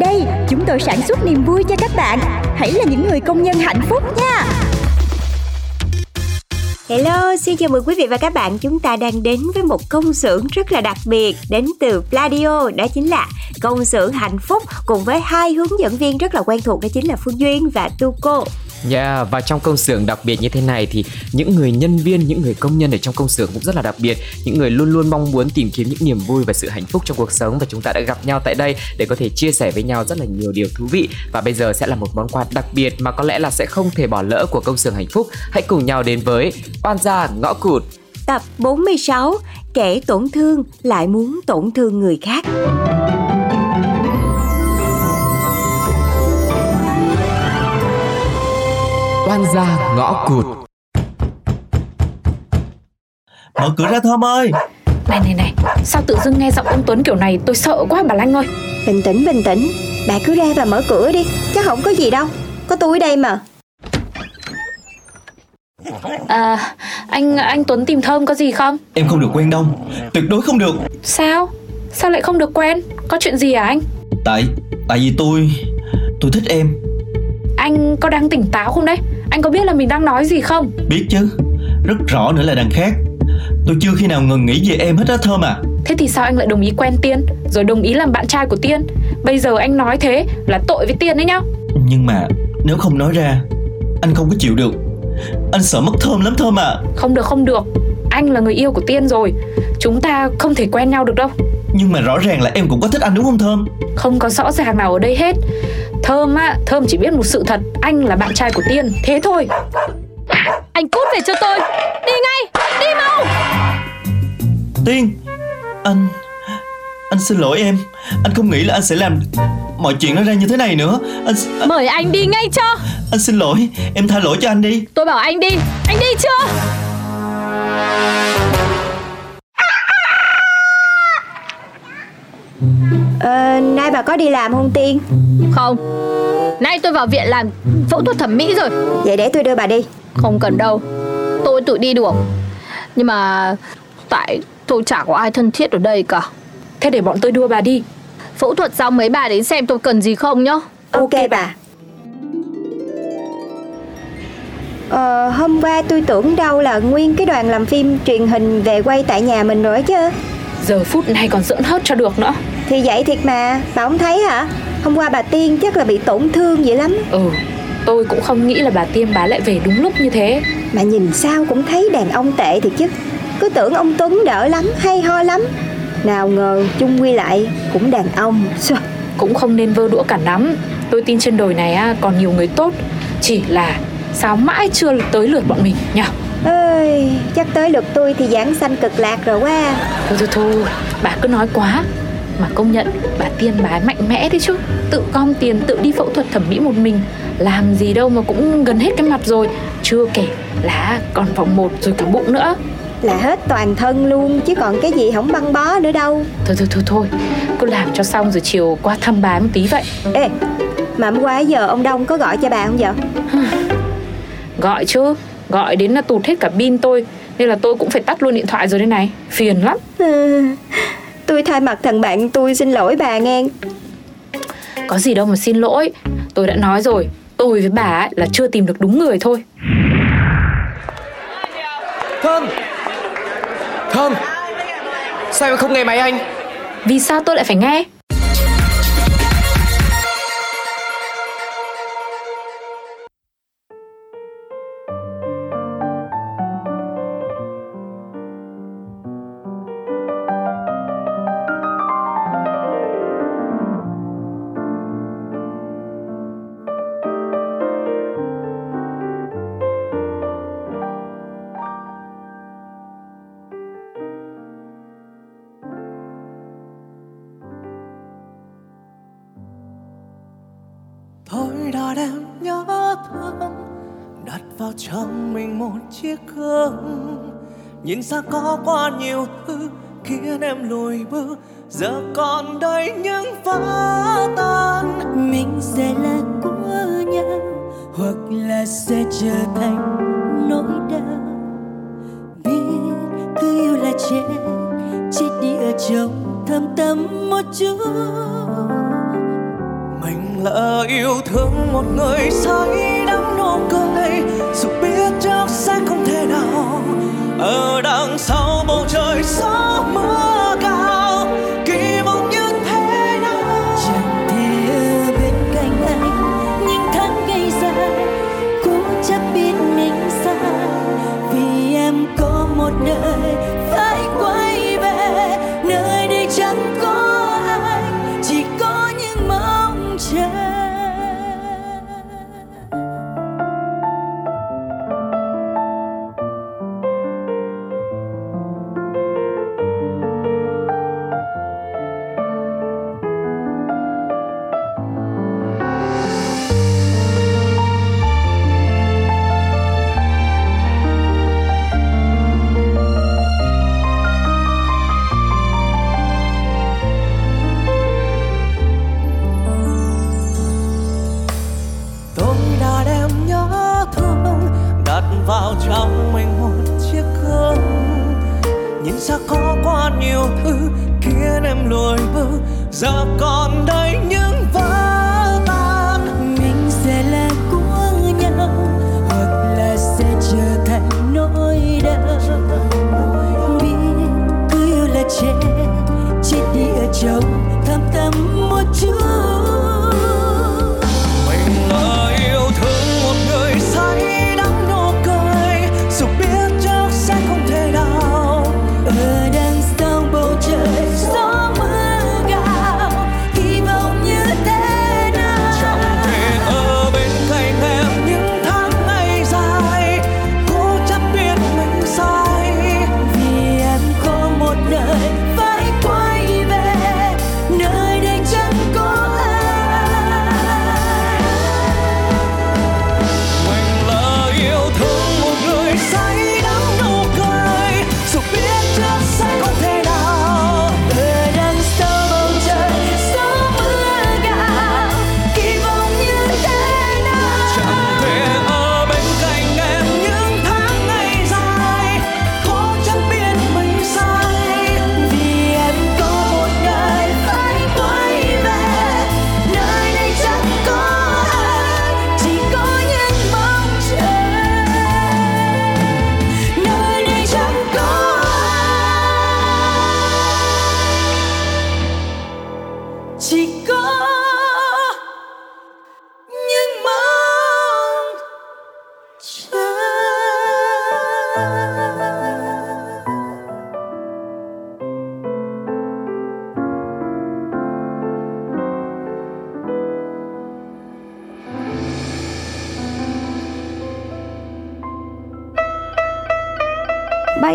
Đây, chúng tôi sản xuất niềm vui cho các bạn. Hãy là những người công nhân hạnh phúc nha. Hello, xin chào mừng quý vị và các bạn. Chúng ta đang đến với một công xưởng rất là đặc biệt đến từ Pladio, đó chính là công xưởng hạnh phúc cùng với hai hướng dẫn viên rất là quen thuộc đó chính là Phương Duyên và Tuco. Yeah, và trong công xưởng đặc biệt như thế này thì những người nhân viên, những người công nhân ở trong công xưởng cũng rất là đặc biệt, những người luôn luôn mong muốn tìm kiếm những niềm vui và sự hạnh phúc trong cuộc sống và chúng ta đã gặp nhau tại đây để có thể chia sẻ với nhau rất là nhiều điều thú vị và bây giờ sẽ là một món quà đặc biệt mà có lẽ là sẽ không thể bỏ lỡ của công xưởng hạnh phúc. Hãy cùng nhau đến với Oan gia ngõ cụt. Tập 46, kẻ tổn thương lại muốn tổn thương người khác. Oan gia ngõ cụt. Mở cửa ra Thơm ơi Này này này, sao tự dưng nghe giọng ông Tuấn kiểu này tôi sợ quá bà Lanh ơi Bình tĩnh, bình tĩnh. Bà cứ ra và mở cửa đi, chắc không có gì đâu. Có tôi đây mà. À, anh anh Tuấn tìm thơm có gì không? Em không được quen đâu Tuyệt đối không được Sao? Sao lại không được quen? Có chuyện gì à anh? Tại Tại vì tôi Tôi thích em Anh có đang tỉnh táo không đấy? Anh có biết là mình đang nói gì không? Biết chứ. Rất rõ nữa là đằng khác. Tôi chưa khi nào ngừng nghĩ về em hết á Thơm à. Thế thì sao anh lại đồng ý quen Tiên Rồi đồng ý làm bạn trai của Tiên? Bây giờ anh nói thế là tội với Tiên đấy nhá. Nhưng mà Nếu không nói ra Anh không có chịu được. Anh sợ mất Thơm lắm Thơm à. Không được không được. Anh là người yêu của Tiên rồi. Chúng ta không thể quen nhau được đâu. Nhưng mà rõ ràng là em cũng có thích anh đúng không Thơm? Không có rõ ràng nào ở đây hết Thơm á, Thơm chỉ biết một sự thật Anh là bạn trai của Tiên, thế thôi. Anh cút về cho tôi. Đi ngay, đi mau. Tiên Anh Anh xin lỗi em. Anh không nghĩ là anh sẽ làm Mọi chuyện nó ra như thế này nữa. Anh anh, Mời anh đi ngay cho. Anh xin lỗi Em tha lỗi cho anh đi. Tôi bảo anh đi. Anh đi chưa? Ờ, nay bà có đi làm không Tiên? Không Nay tôi vào viện làm phẫu thuật thẩm mỹ rồi Vậy để tôi đưa bà đi. Không cần đâu Tôi tự đi được Nhưng mà Tại tôi chả có ai thân thiết ở đây cả Thế để bọn tôi đưa bà đi Phẫu thuật xong mấy bà đến xem tôi cần gì không nhá Ok bà. Ờ, hôm qua tôi tưởng đâu là nguyên cái đoàn làm phim truyền hình về quay tại nhà mình rồi chứ. Giờ phút này còn giỡn hớt cho được nữa Thì vậy thiệt mà, bà không thấy hả? Hôm qua bà Tiên chắc là bị tổn thương vậy lắm. Ừ, tôi cũng không nghĩ là bà Tiên bá lại về đúng lúc như thế Mà nhìn sao cũng thấy đàn ông tệ thiệt chứ. Cứ tưởng ông Tuấn đỡ lắm, hay ho lắm. Nào ngờ chung quy lại cũng đàn ông. Cũng không nên vơ đũa cả nắm Tôi tin trên đồi này á, còn nhiều người tốt Chỉ là sao mãi chưa tới lượt bọn mình nhỉ Ơi, chắc tới lượt tôi thì giảng sanh cực lạc rồi quá. Thôi thôi thôi, bà cứ nói quá Mà công nhận bà Tiên ấy mạnh mẽ đấy chứ. Tự gom tiền tự đi phẫu thuật thẩm mỹ một mình Làm gì đâu mà cũng gần hết cái mặt rồi. Chưa kể là còn vòng một rồi cả bụng nữa. Là hết toàn thân luôn chứ còn cái gì không băng bó nữa đâu. Thôi thôi thôi thôi. Cứ làm cho xong rồi chiều qua thăm bà một tí vậy. Ê, mà hôm qua giờ ông Đông có gọi cho bà không vậy? Gọi chứ. Gọi đến là tụt hết cả pin tôi. Nên là tôi cũng phải tắt luôn điện thoại rồi đây này. Phiền lắm tôi thay mặt thằng bạn tôi xin lỗi bà nghe. Có gì đâu mà xin lỗi Tôi đã nói rồi Tôi với bà ấy là chưa tìm được đúng người thôi Thơm. Thơm. Sao em không nghe máy anh? Vì sao tôi lại phải nghe nhìn xa có quá nhiều thứ khiến em lùi bước. Giờ còn đây những vỡ tan. Mình sẽ là của nhau, hoặc là sẽ trở thành nỗi đau. Biết cứ yêu là chết chết đi ở trong thâm tâm một chút. Mình lỡ yêu thương một người say đắm nụ cười dù ở đằng sau bầu trời xóa mưa.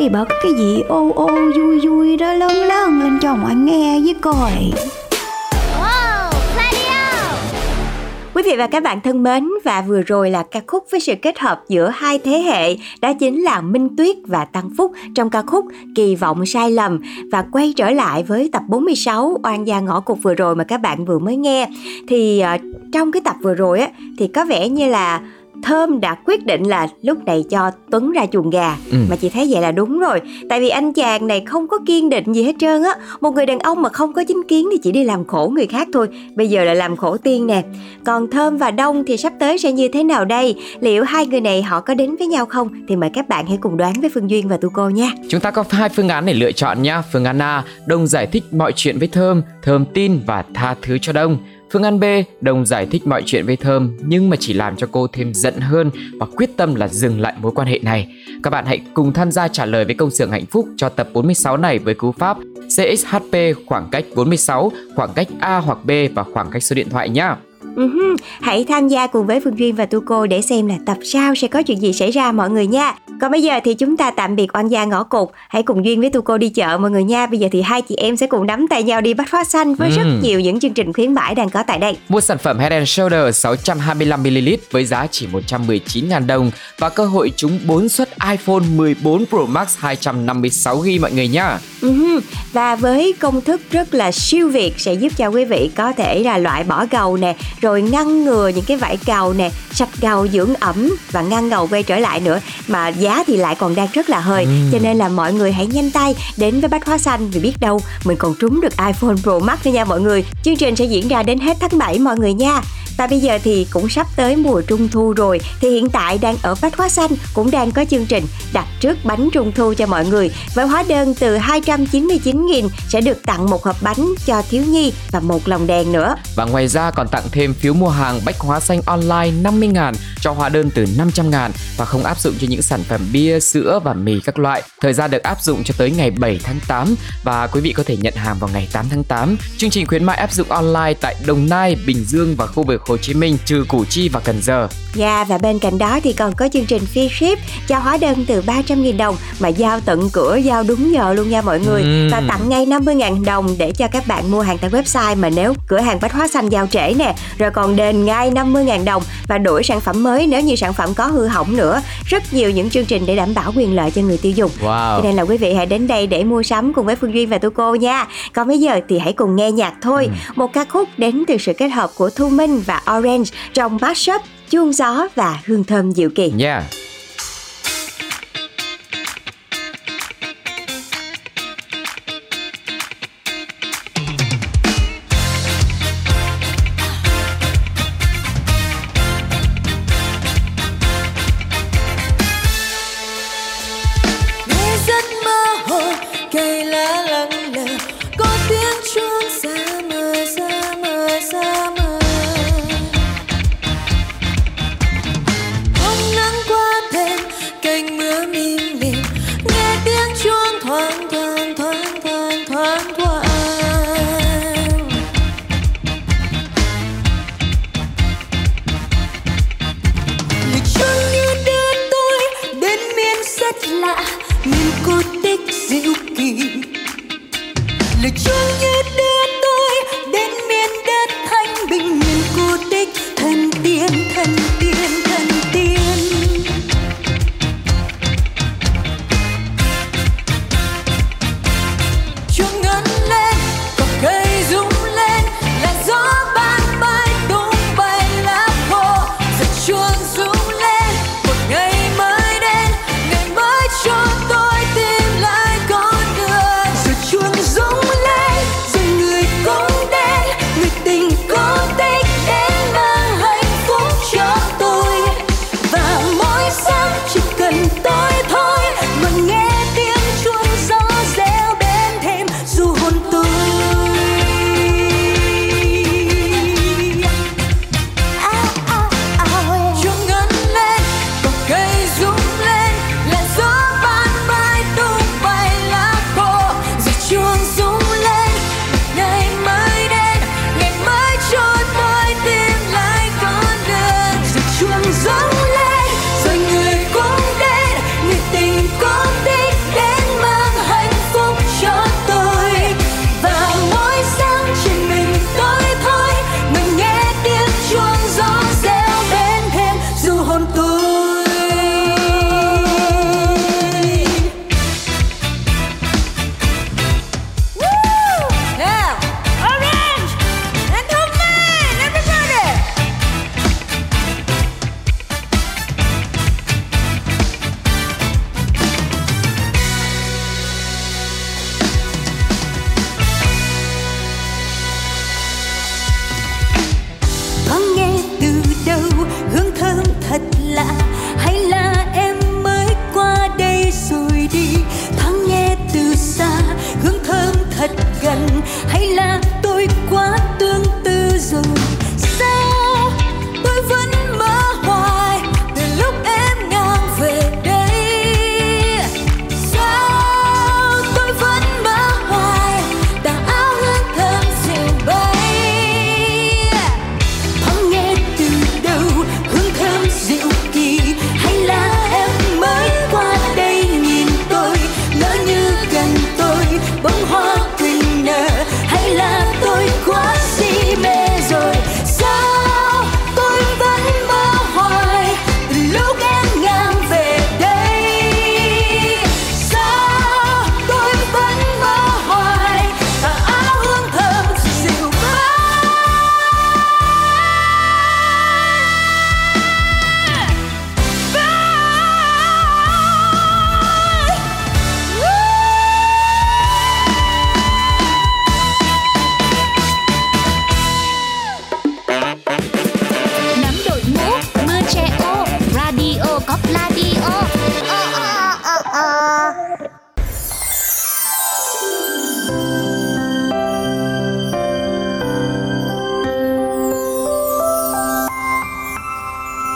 Bay bật cái gì? Ô ô vui vui đó lớn lớn lên cho mọi nghe với coi. Quý vị và các bạn thân mến và vừa rồi là ca khúc với sự kết hợp giữa hai thế hệ đó chính là Minh Tuyết và Tăng Phúc trong ca khúc Kỳ vọng sai lầm. Và quay trở lại với tập 46 Oan gia ngõ cụt vừa rồi mà các bạn vừa mới nghe. Thì uh, trong cái tập vừa rồi á thì có vẻ như là Thơm đã quyết định là lúc này cho Tuấn ra chuồng gà Ừ. Mà chị thấy vậy là đúng rồi Tại vì anh chàng này không có kiên định gì hết trơn á Một người đàn ông mà không có chính kiến thì chỉ đi làm khổ người khác thôi Bây giờ là làm khổ tiên nè Còn Thơm và Đông thì sắp tới sẽ như thế nào đây? Liệu hai người này họ có đến với nhau không? Thì mời các bạn hãy cùng đoán với Phương Duyên và Tu Cô nha Chúng ta có hai phương án để lựa chọn nhá. Phương án A, Đông giải thích mọi chuyện với Thơm, Thơm tin và tha thứ cho Đông. Phương an B, đồng giải thích mọi chuyện với Thơm nhưng mà chỉ làm cho cô thêm giận hơn và quyết tâm là dừng lại mối quan hệ này. Các bạn hãy cùng tham gia trả lời với công xưởng hạnh phúc cho tập 46 này với cú pháp CXHP khoảng cách 46, khoảng cách A hoặc B và khoảng cách số điện thoại nhá. Uh-huh. Hãy tham gia cùng với Phương Duyên và Tu Cô để xem là tập sau sẽ có chuyện gì xảy ra mọi người nha. Còn bây giờ thì chúng ta tạm biệt oan gia ngõ cụt. Hãy cùng Duyên với Tu Cô đi chợ mọi người nha. Bây giờ thì hai chị em sẽ cùng nắm tay nhau đi bắt hoa xanh với Ừ. rất nhiều những chương trình khuyến mãi đang có tại đây. Mua sản phẩm Head and Shoulder 625ml với giá chỉ 119.000 đồng và cơ hội trúng 4 suất iPhone 14 Pro Max 256GB mọi người nhá. Uh-huh. Và với công thức rất là siêu việt sẽ giúp cho quý vị có thể là loại bỏ gầu nè, rồi ngăn ngừa những cái vảy gầu nè, sạch gầu dưỡng ẩm và ngăn gầu quay trở lại nữa. Mà giá thì lại còn đang rất là hời, cho nên là mọi người hãy nhanh tay đến với Bách Hóa Xanh vì biết đâu mình còn trúng được iPhone Pro Max nữa nha mọi người. Chương trình sẽ diễn ra đến hết tháng 7 mọi người nha. Và bây giờ thì cũng sắp tới mùa trung thu rồi Thì hiện tại đang ở Bách Hóa Xanh cũng đang có chương trình đặt trước bánh trung thu cho mọi người Với hóa đơn từ 299.000 sẽ được tặng một hộp bánh cho thiếu nhi và một lồng đèn nữa Và ngoài ra còn tặng thêm phiếu mua hàng Bách Hóa Xanh online 50.000 cho hóa đơn từ 500.000 và không áp dụng cho những sản phẩm bia, sữa và mì các loại. Thời gian được áp dụng cho tới ngày 7 tháng 8 và quý vị có thể nhận hàng vào ngày 8 tháng 8. Chương trình khuyến mại áp dụng online tại Đồng Nai, Bình Dương và khu vực Hồ Chí Minh trừ Củ Chi và Cần Giờ. Dạ và bên cạnh đó thì còn có chương trình free ship cho hóa đơn từ 300.000 đồng mà giao tận cửa, giao đúng giờ luôn nha mọi người. Ừm. và tặng ngay 50.000 đồng để cho các bạn mua hàng tại website mà nếu cửa hàng Bách Hóa Xanh giao trễ nè. Rồi còn đền ngay 50.000 đồng và đổi sản phẩm mới nếu như sản phẩm có hư hỏng nữa. Rất nhiều những chương trình để đảm bảo quyền lợi cho người tiêu dùng. Wow. cho nên là quý vị hãy đến đây để mua sắm cùng với Phương Duyên và Tu Cô nha. Còn bây giờ thì hãy cùng nghe nhạc thôi. Một ca khúc đến từ sự kết hợp của Thu Minh và Orange trong mashup chuông gió và hương thơm dịu kỳ Yeah.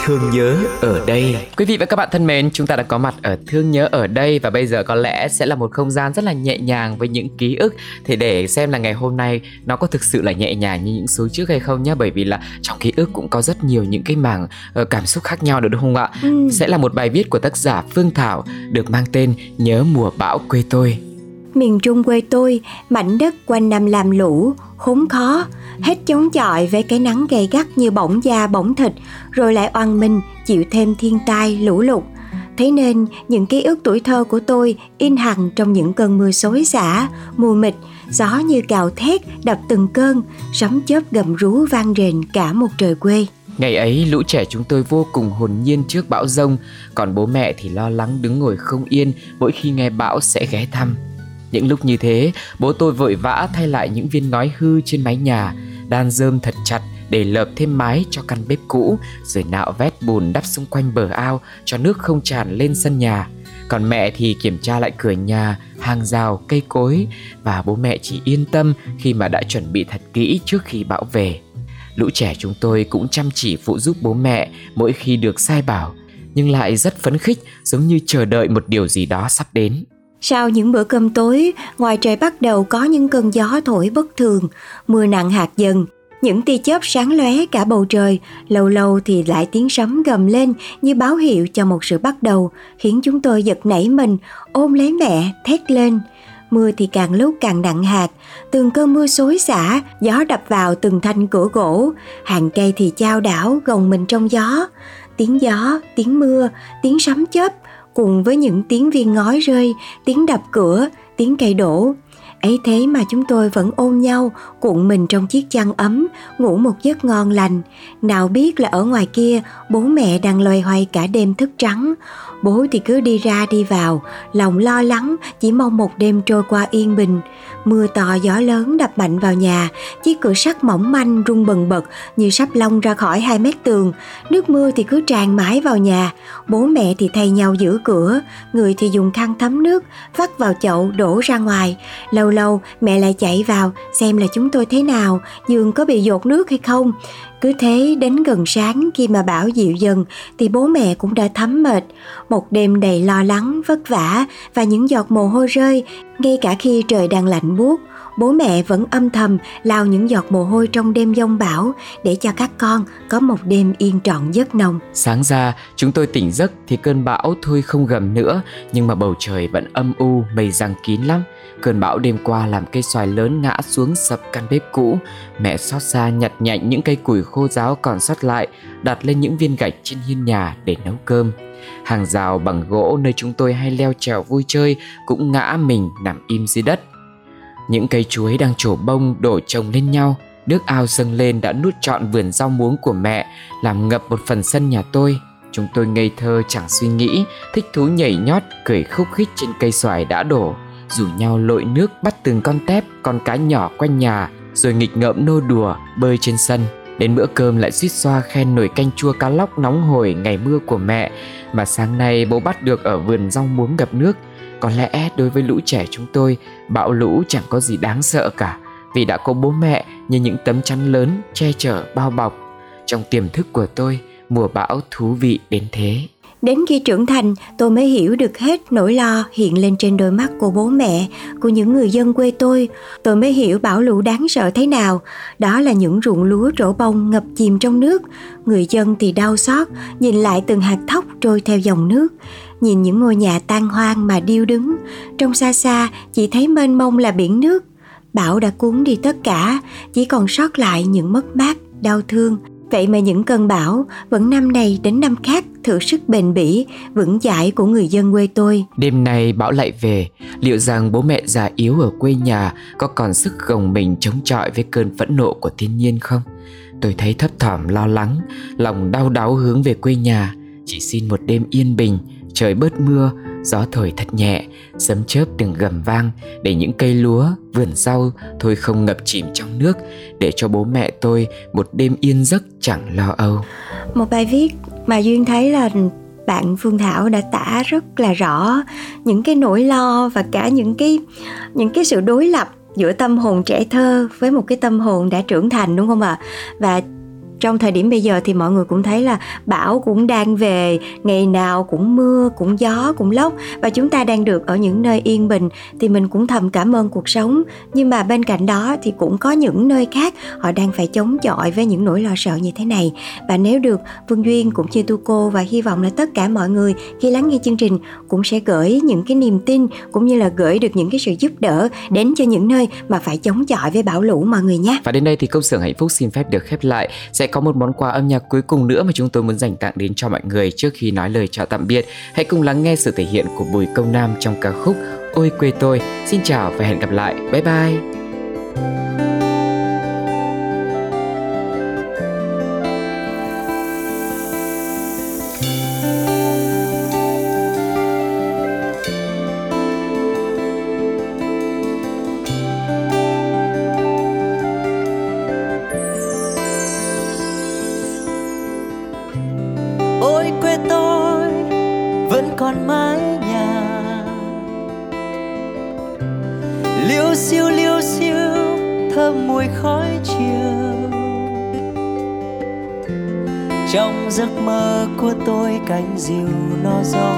Thương nhớ ở đây. Quý vị và các bạn thân mến, chúng ta đã có mặt ở Thương nhớ ở đây và bây giờ có lẽ sẽ là một không gian rất là nhẹ nhàng với những ký ức thì để xem là ngày hôm nay nó có thực sự là nhẹ nhàng như những số trước hay không nhá bởi vì là trong ký ức cũng có rất nhiều những cái mảng uh, cảm xúc khác nhau được đúng không ạ? Ừ. Sẽ là một bài viết của tác giả Phương Thảo được mang tên Nhớ mùa bão quê tôi. Miền Trung quê tôi, mảnh đất quanh năm làm lũ, khốn khó, hết chống chọi với cái nắng gay gắt như bỏng da bỏng thịt, rồi lại oan mình chịu thêm thiên tai lũ lụt. Thế nên những ký ức tuổi thơ của tôi in hằn trong những cơn mưa xối xả, mù mịt, gió như cào thét đập từng cơn, sấm chớp gầm rú vang rền cả một trời quê. Ngày ấy lũ trẻ chúng tôi vô cùng hồn nhiên trước bão rông, còn bố mẹ thì lo lắng đứng ngồi không yên mỗi khi nghe bão sẽ ghé thăm. Những lúc như thế, bố tôi vội vã thay lại những viên ngói hư trên mái nhà, đan dơm thật chặt để lợp thêm mái cho căn bếp cũ, rồi nạo vét bùn đắp xung quanh bờ ao cho nước không tràn lên sân nhà. Còn mẹ thì kiểm tra lại cửa nhà, hàng rào, cây cối và bố mẹ chỉ yên tâm khi mà đã chuẩn bị thật kỹ trước khi bão về. Lũ trẻ chúng tôi cũng chăm chỉ phụ giúp bố mẹ mỗi khi được sai bảo, nhưng lại rất phấn khích giống như chờ đợi một điều gì đó sắp đến. Sau những bữa cơm tối, ngoài trời bắt đầu có những cơn gió thổi bất thường, mưa nặng hạt dần, những tia chớp sáng lóe cả bầu trời, lâu lâu thì lại tiếng sấm gầm lên như báo hiệu cho một sự bắt đầu, khiến chúng tôi giật nảy mình, ôm lấy mẹ, thét lên. Mưa thì càng lúc càng nặng hạt, từng cơn mưa xối xả, gió đập vào từng thanh cửa gỗ, hàng cây thì chao đảo gồng mình trong gió. Tiếng gió, tiếng mưa, tiếng sấm chớp, cùng với những tiếng viên ngói rơi, tiếng đập cửa, tiếng cây đổ. Ấy thế mà chúng tôi vẫn ôm nhau, cuộn mình trong chiếc chăn ấm, ngủ một giấc ngon lành. Nào biết là ở ngoài kia, bố mẹ đang loay hoay cả đêm thức trắng. Bố thì cứ đi ra đi vào, lòng lo lắng, chỉ mong một đêm trôi qua yên bình. Mưa to gió lớn đập mạnh vào nhà, chiếc cửa sắt mỏng manh rung bần bật như sắp lông ra khỏi hai mét tường. Nước mưa thì cứ tràn mãi vào nhà, bố mẹ thì thay nhau giữ cửa, người thì dùng khăn thấm nước, vắt vào chậu đổ ra ngoài. Lâu lâu mẹ lại chạy vào xem là chúng tôi thế nào, giường có bị dột nước hay không. Cứ thế đến gần sáng khi mà bão dịu dần thì bố mẹ cũng đã thấm mệt. Một đêm đầy lo lắng, vất vả và những giọt mồ hôi rơi ngay cả khi trời đang lạnh buốt bố mẹ vẫn âm thầm lao những giọt mồ hôi trong đêm giông bão để cho các con có một đêm yên trọn giấc nồng. Sáng ra, chúng tôi tỉnh giấc thì cơn bão thôi không gầm nữa, nhưng mà bầu trời vẫn âm u, mây giăng kín lắm. Cơn bão đêm qua làm cây xoài lớn ngã xuống sập căn bếp cũ. Mẹ xót xa nhặt nhạnh những cây củi khô ráo còn sót lại, đặt lên những viên gạch trên hiên nhà để nấu cơm. Hàng rào bằng gỗ nơi chúng tôi hay leo trèo vui chơi cũng ngã mình nằm im dưới đất. Những cây chuối đang trổ bông đổ chồng lên nhau, nước ao dâng lên đã nuốt trọn vườn rau muống của mẹ, làm ngập một phần sân nhà tôi. Chúng tôi ngây thơ chẳng suy nghĩ, thích thú nhảy nhót, cười khúc khích trên cây xoài đã đổ, rủ nhau lội nước bắt từng con tép, con cá nhỏ quanh nhà, rồi nghịch ngợm nô đùa, bơi trên sân. Đến bữa cơm lại suýt xoa khen nồi canh chua cá lóc nóng hổi ngày mưa của mẹ mà sáng nay bố bắt được ở vườn rau muống ngập nước. Có lẽ đối với lũ trẻ chúng tôi, bão lũ chẳng có gì đáng sợ cả vì đã có bố mẹ như những tấm chắn lớn che chở bao bọc. Trong tiềm thức của tôi, mùa bão thú vị đến thế. Đến khi trưởng thành, tôi mới hiểu được hết nỗi lo hiện lên trên đôi mắt của bố mẹ, của những người dân quê tôi. Tôi mới hiểu bão lũ đáng sợ thế nào. Đó là những ruộng lúa rổ bông ngập chìm trong nước. Người dân thì đau xót, nhìn lại từng hạt thóc trôi theo dòng nước. Nhìn những ngôi nhà tan hoang mà điêu đứng. Trong xa xa, chỉ thấy mênh mông là biển nước. Bão đã cuốn đi tất cả, chỉ còn sót lại những mất mát, đau thương Vậy mà những cơn bão vẫn năm này đến năm khác thử sức bền bỉ, vững chãi của người dân quê tôi. Đêm nay bão lại về, liệu rằng bố mẹ già yếu ở quê nhà có còn sức gồng mình chống chọi với cơn phẫn nộ của thiên nhiên không? Tôi thấy thấp thỏm lo lắng, lòng đau đáu hướng về quê nhà, chỉ xin một đêm yên bình, trời bớt mưa, gió thổi thật nhẹ, sấm chớp đừng gầm vang để những cây lúa, vườn rau thôi không ngập chìm trong nước để cho bố mẹ tôi một đêm yên giấc chẳng lo âu. Một bài viết mà Duyên thấy là bạn Phương Thảo đã tả rất là rõ những cái nỗi lo và cả những cái những cái sự đối lập giữa tâm hồn trẻ thơ với một cái tâm hồn đã trưởng thành đúng không ạ? Và trong thời điểm bây giờ thì mọi người cũng thấy là bão cũng đang về, ngày nào cũng mưa, cũng gió, cũng lốc và chúng ta đang được ở những nơi yên bình thì mình cũng thầm cảm ơn cuộc sống nhưng mà bên cạnh đó thì cũng có những nơi khác họ đang phải chống chọi với những nỗi lo sợ như thế này và nếu được, Phương Duyên cũng như tu cô và hy vọng là tất cả mọi người khi lắng nghe chương trình cũng sẽ gửi những cái niềm tin cũng như là gửi được những cái sự giúp đỡ đến cho những nơi mà phải chống chọi với bão lũ mọi người nhé. Và đến đây thì công xưởng hạnh phúc xin phép được khép lại. Sẽ có một món quà âm nhạc cuối cùng nữa mà chúng tôi muốn dành tặng đến cho mọi người trước khi nói lời chào tạm biệt. Hãy cùng lắng nghe sự thể hiện của Bùi Công Nam trong ca khúc Ôi quê tôi. Xin chào và hẹn gặp lại. Bye bye. Cánh nó no gió.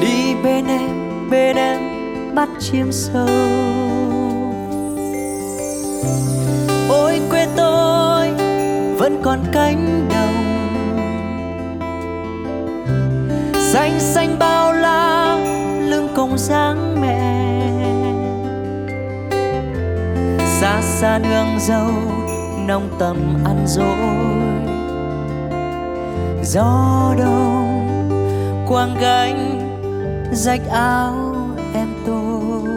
Đi bên em bên em bắt chim sâu. Ôi, quê tôi vẫn còn cánh đồng. Xanh xanh bao la, lưng cổng dáng mẹ. Xa xa nương dâu, nông tầm ăn dối gió đông, quang gánh rách áo em tôi.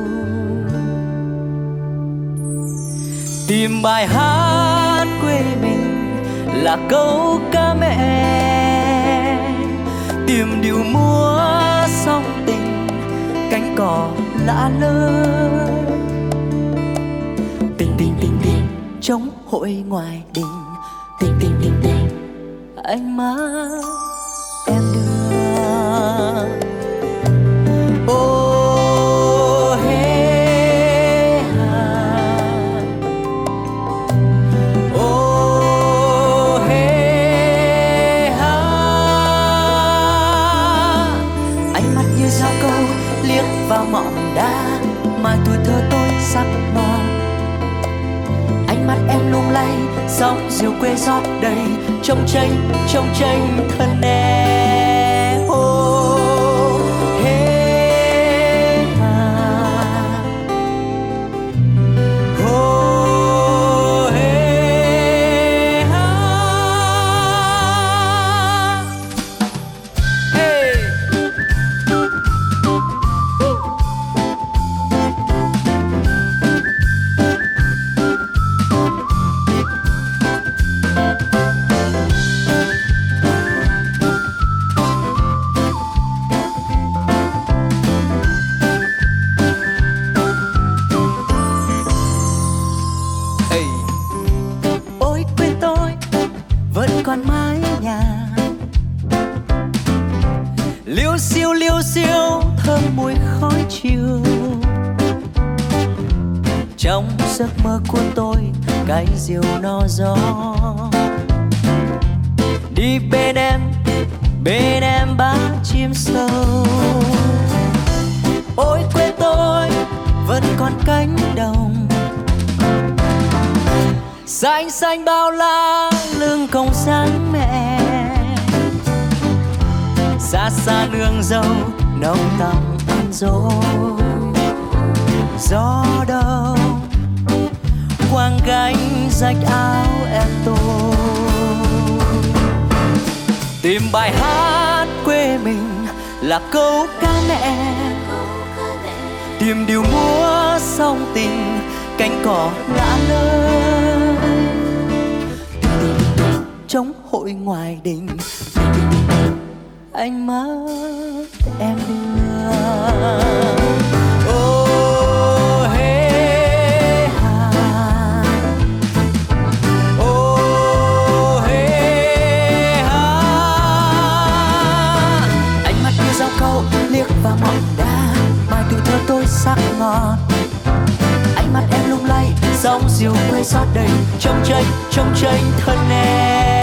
Tìm bài hát quê mình là câu ca mẹ. Tìm điều múa song tình, cánh cỏ lạ lơi tình tình tình tình chống hội ngoài đình. Tình tình tình tình anh mắt cái diều no gió. Đi bên em bên em bá chim sâu. Ôi, quê tôi vẫn còn cánh đồng. Xanh xanh bao la lưng cổng sáng mẹ. Xa xa nương dâu nồng tầm ăn dối. Gió đông quang gánh rách áo em tôi. Tìm bài hát quê mình là câu ca mẹ. Tìm điều múa song tình cánh cỏ lạ lơi chống hội ngoài đình anh mất em đưa ngọt ánh mắt em lung lay sóng diều quê xót đầy trong tranh trong tranh thân em.